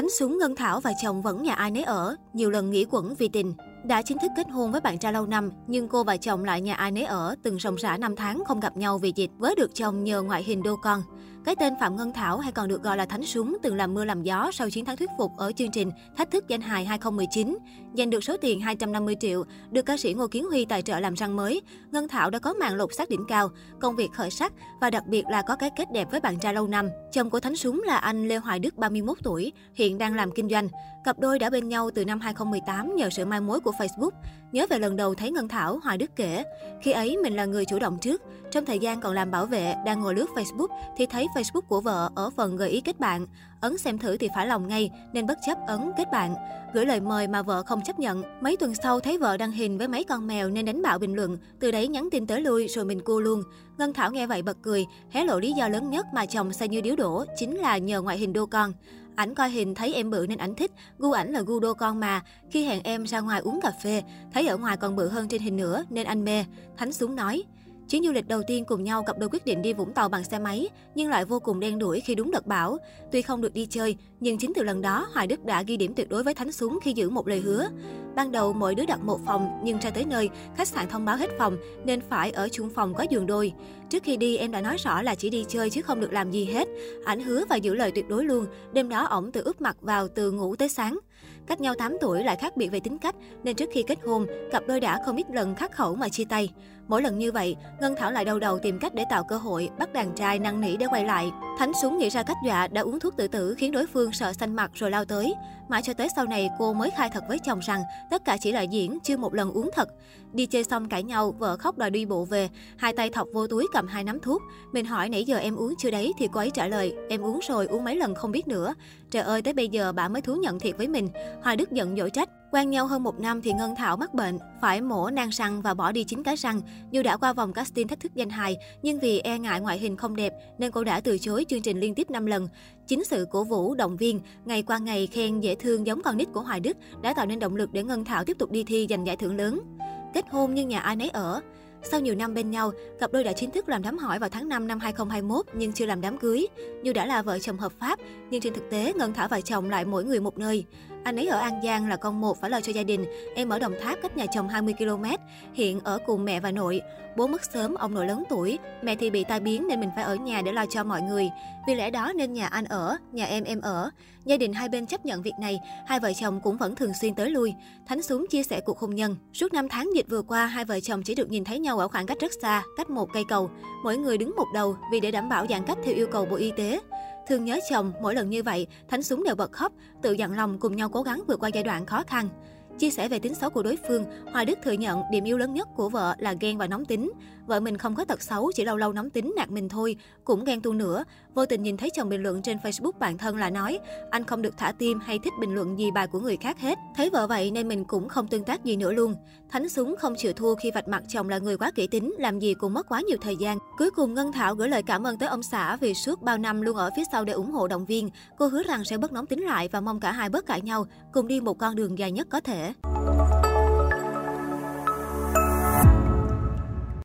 Khánh súng Ngân Thảo và chồng vẫn nhà ai nấy ở, nhiều lần nghỉ quẩn vì tình. Đã chính thức kết hôn với bạn trai lâu năm, nhưng cô và chồng lại nhà ai nấy ở, từng ròng rã năm tháng không gặp nhau vì dịch, với được chồng nhờ ngoại hình đô con. Cái tên Phạm Ngân Thảo hay còn được gọi là Thánh Súng từng làm mưa làm gió sau chiến thắng thuyết phục ở chương trình Thách thức danh hài 2019. Giành được số tiền 250 triệu, được ca sĩ Ngô Kiến Huy tài trợ làm răng mới. Ngân Thảo đã có màn lột xác đỉnh cao, công việc khởi sắc và đặc biệt là có cái kết đẹp với bạn trai lâu năm. Chồng của Thánh Súng là anh Lê Hoài Đức 31 tuổi, hiện đang làm kinh doanh. Cặp đôi đã bên nhau từ năm 2018 nhờ sự mai mối của Facebook. Nhớ về lần đầu thấy Ngân Thảo, Hoài Đức kể, khi ấy mình là người chủ động trước. Trong thời gian còn làm bảo vệ, đang ngồi lướt Facebook thì thấy Facebook của vợ ở phần gợi ý kết bạn. Ấn xem thử thì phải lòng ngay nên bất chấp ấn kết bạn. Gửi lời mời mà vợ không chấp nhận. Mấy tuần sau thấy vợ đăng hình với mấy con mèo nên đánh bạo bình luận. Từ đấy nhắn tin tới lui rồi mình cua luôn. Ngân Thảo nghe vậy bật cười, hé lộ lý do lớn nhất mà chồng say như điếu đổ chính là nhờ ngoại hình đô con. Ảnh coi hình thấy em bự nên ảnh thích, gu ảnh là gu đô con mà. Khi hẹn em ra ngoài uống cà phê, thấy ở ngoài còn bự hơn trên hình nữa nên anh mê. Thánh xuống nói. Chuyến du lịch đầu tiên cùng nhau cặp đôi quyết định đi Vũng Tàu bằng xe máy, nhưng lại vô cùng đen đuổi khi đúng đợt bão. Tuy không được đi chơi, nhưng chính từ lần đó, Hoài Đức đã ghi điểm tuyệt đối với Thánh Súng khi giữ một lời hứa. Ban đầu mỗi đứa đặt một phòng, nhưng ra tới nơi, khách sạn thông báo hết phòng nên phải ở chung phòng có giường đôi. Trước khi đi, em đã nói rõ là chỉ đi chơi chứ không được làm gì hết. Ảnh hứa và giữ lời tuyệt đối luôn. Đêm đó ổng tự ướp mặt vào từ ngủ tới sáng. Cách nhau 8 tuổi lại khác biệt về tính cách, nên trước khi kết hôn, cặp đôi đã không ít lần khắc khẩu mà chia tay. Mỗi lần như vậy, Ngân Thảo lại đầu đầu tìm cách để tạo cơ hội, bắt đàn trai năn nỉ để quay lại. Thánh súng nghĩ ra cách dọa đã uống thuốc tự tử khiến đối phương sợ xanh mặt rồi lao tới. Mãi cho tới sau này cô mới khai thật với chồng rằng tất cả chỉ là diễn, chưa một lần uống thật. Đi chơi xong cãi nhau, vợ khóc đòi đi bộ về, hai tay thọc vô túi cầm hai nắm thuốc. Mình hỏi nãy giờ em uống chưa đấy thì cô ấy trả lời em uống rồi, uống mấy lần không biết nữa. Trời ơi, tới bây giờ bà mới thú nhận thiệt với mình. Hoài Đức giận dỗi trách. Quen nhau hơn một năm thì Ngân Thảo mắc bệnh, phải mổ nang răng và bỏ đi chín cái răng. Dù đã qua vòng casting thách thức danh hài, nhưng vì e ngại ngoại hình không đẹp nên cô đã từ chối chương trình liên tiếp 5 lần. Chính sự cổ vũ, động viên, ngày qua ngày khen dễ thương giống con nít của Hoài Đức đã tạo nên động lực để Ngân Thảo tiếp tục đi thi giành giải thưởng lớn. Kết hôn nhưng nhà ai nấy ở. Sau nhiều năm bên nhau, cặp đôi đã chính thức làm đám hỏi vào tháng 5 năm 2021 nhưng chưa làm đám cưới. Dù đã là vợ chồng hợp pháp, nhưng trên thực tế Ngân Thảo và chồng lại mỗi người một nơi. Anh ấy ở An Giang là con một phải lo cho gia đình, em ở Đồng Tháp cách nhà chồng 20 km, hiện ở cùng mẹ và nội. Bố mất sớm, ông nội lớn tuổi, mẹ thì bị tai biến nên mình phải ở nhà để lo cho mọi người. Vì lẽ đó nên nhà anh ở, nhà em em ở. Gia đình hai bên chấp nhận việc này, hai vợ chồng cũng vẫn thường xuyên tới lui. Thánh xuống chia sẻ cuộc hôn nhân. Suốt năm tháng dịch vừa qua, hai vợ chồng chỉ được nhìn thấy nhau ở khoảng cách rất xa, cách một cây cầu. Mỗi người đứng một đầu vì để đảm bảo giãn cách theo yêu cầu Bộ Y tế. Thương nhớ chồng, mỗi lần như vậy, Thánh Súng đều bật khóc, tự dặn lòng cùng nhau cố gắng vượt qua giai đoạn khó khăn. Chia sẻ về tính xấu của đối phương, Hoài Đức thừa nhận điểm yếu lớn nhất của vợ là ghen và nóng tính. Vợ mình không có tật xấu, chỉ lâu lâu nóng tính nạt mình thôi, cũng ghen tu nữa. Vô tình nhìn thấy chồng bình luận trên Facebook bản thân là nói, anh không được thả tim hay thích bình luận gì bài của người khác hết. Thấy vợ vậy nên mình cũng không tương tác gì nữa luôn. Thánh súng không chịu thua khi vạch mặt chồng là người quá kỹ tính, làm gì cũng mất quá nhiều thời gian. Cuối cùng Ngân Thảo gửi lời cảm ơn tới ông xã vì suốt bao năm luôn ở phía sau để ủng hộ động viên. Cô hứa rằng sẽ bớt nóng tính lại và mong cả hai bớt cãi nhau, cùng đi một con đường dài nhất có thể. 誰